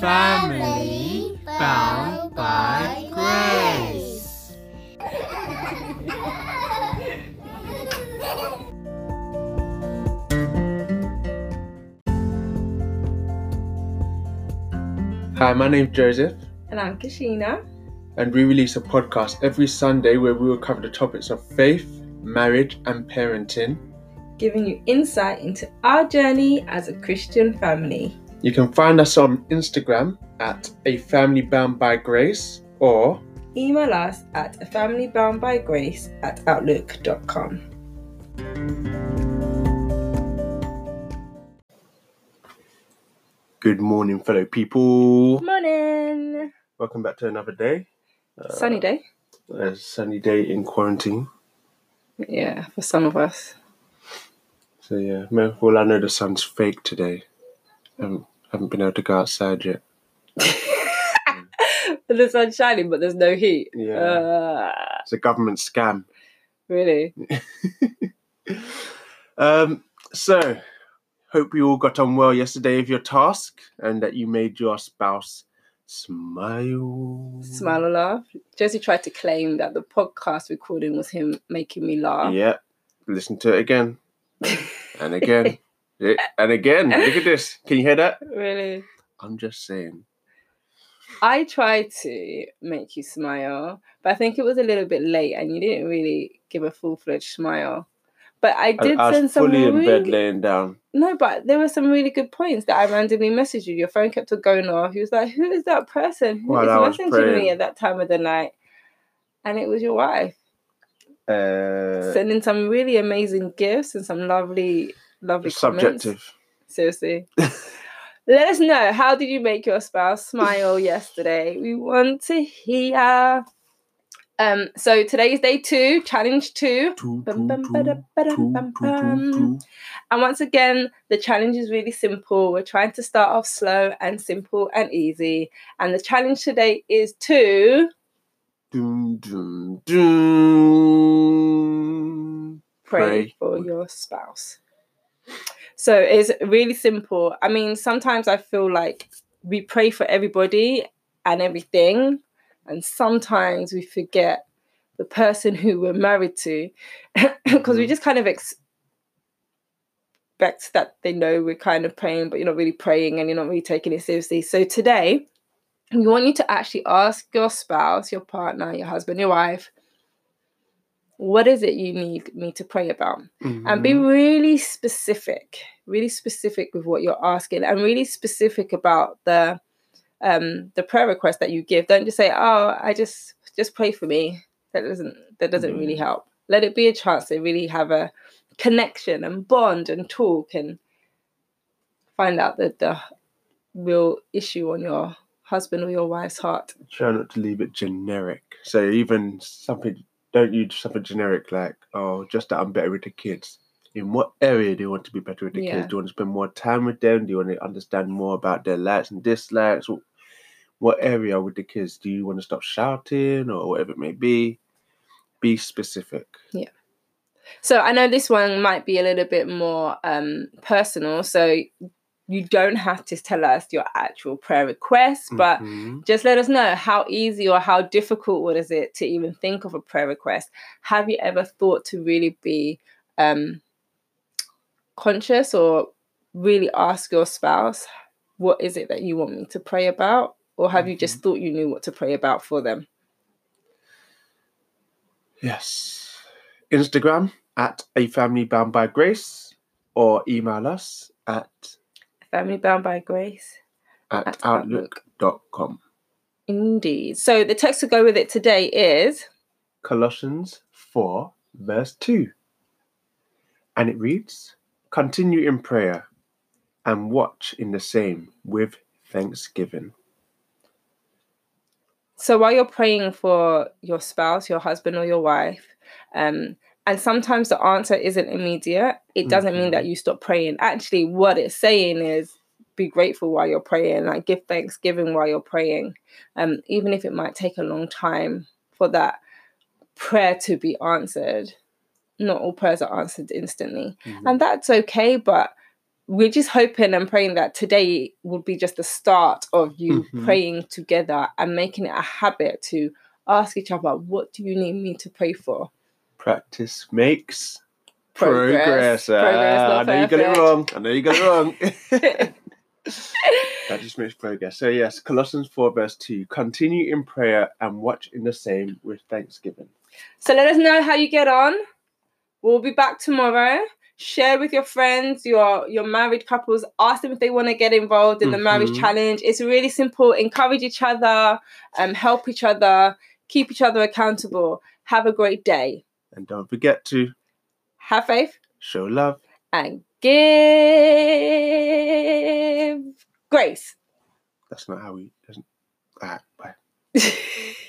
family bound by grace. Hi, my name's Joseph, And I'm Kashina. and we release a podcast every Sunday where we will cover the topics of faith, marriage, and parenting. giving you insight into our journey as a Christian family. You can find us on Instagram at a family bound by grace or Email us at a family bound by grace at outlook.com. good morning, fellow people. Morning! Welcome back to another day. Uh, Sunny day. A sunny day in quarantine. Yeah, for some of us. So yeah, well I know the sun's fake today. Haven't, haven't been able to go outside yet. the sun's shining, but there's no heat. Yeah. Uh, It's a government scam. really? Um, so, hope you all got on well yesterday with your task and that you made your spouse smile. Smile or laugh. Josie tried to claim that the podcast recording was him making me laugh. Yeah, listen to it again and again and again. Look at this. Can you hear that? Really? I'm just saying. I tried to make you smile, but I think it was a little bit late and you didn't really give a full fledged smile. But I I, did I send was some fully in bed really- laying down. No, but there were some really good points that I randomly messaged you. Your phone kept on going off. He was like, Who is that person? Who is While I was messaging me at that time of the night? And it was your wife. Uh, Sending some really amazing gifts and some lovely, lovely subjective. Seriously. Let us know how did you make your spouse smile yesterday? We want to hear. Um, so today is day two, challenge two. Two, Bum, two, bum, two, bada, bada, two, bum, two, two, bum. two. And once again, the challenge is really simple. We're trying to start off slow and simple and easy. And the challenge today is to Doom, doom, doom. pray, Pray. for your spouse. So it's really simple. I mean, sometimes I feel like we pray for everybody and everything, and sometimes we forget the person who we're married to because we Mhm. just kind of ex- expect that they know we're kind of praying, but you're not really praying and you're not really taking it seriously. So today, we want you to actually ask your spouse, your partner, your husband, your wife, what is it you need me to pray about? and be Mhm. really specific really specific with what you're asking and really specific about the um the prayer request that you give don't just say oh i just just pray for me that doesn't that doesn't really Mm. help let it be a chance to really have a connection and bond and talk and find out the the real issue on your husband or your wife's heart Try not to leave it generic. So even something, don't you just have a generic like, oh, just that I'm better with the kids. In what area do you want to be better with the Yeah. kids? Do you want to spend more time with them? Do you want to understand more about their likes and dislikes? What area with the kids? Do you want to stop shouting or whatever it may be? Be specific. Yeah. So I know this one might be a little bit more um, personal. So you don't have to tell us your actual prayer request, but Mhm. just let us know how easy or how difficult what is it to even think of a prayer request. Have you ever thought to really be um, conscious or really ask your spouse, what is it that you want me to pray about? Or have you just thought you knew what to pray about for them? Yes. Instagram at a family bound by grace or email us at Family Bound by Grace. at At Outlook. outlook.com. Indeed. So the text to go with it today is Colossians 4, verse 2. And it reads Continue in prayer and watch in the same with thanksgiving. So while you're praying for your spouse, your husband, or your wife, um, and sometimes the answer isn't immediate, it doesn't mean that you stop praying. Actually, what it's saying is be grateful while you're praying, like give thanksgiving while you're praying, um, even if it might take a long time for that prayer to be answered. Not all prayers are answered instantly, Mhm. and that's okay. But we're just hoping and praying that today will be just the start of you Mhm. praying together and making it a habit to ask each other, what do you need me to pray for? Practice makes Progress. progress. Progress, Ah, I know you got it wrong. I know you got it wrong. that just makes progress. So yes, Colossians 4 verse 2. Continue in prayer and watch in the same with thanksgiving. So let us know how you get on. We'll be back tomorrow. Share with your friends, your your married couples. Ask them if they want to get involved in the marriage Mhm. challenge. It's really simple. Encourage each other, um, help each other, keep each other accountable. Have a great day. And don't forget to Have faith show love. and give grace. That's not how we. Doesn't. Alright, bye.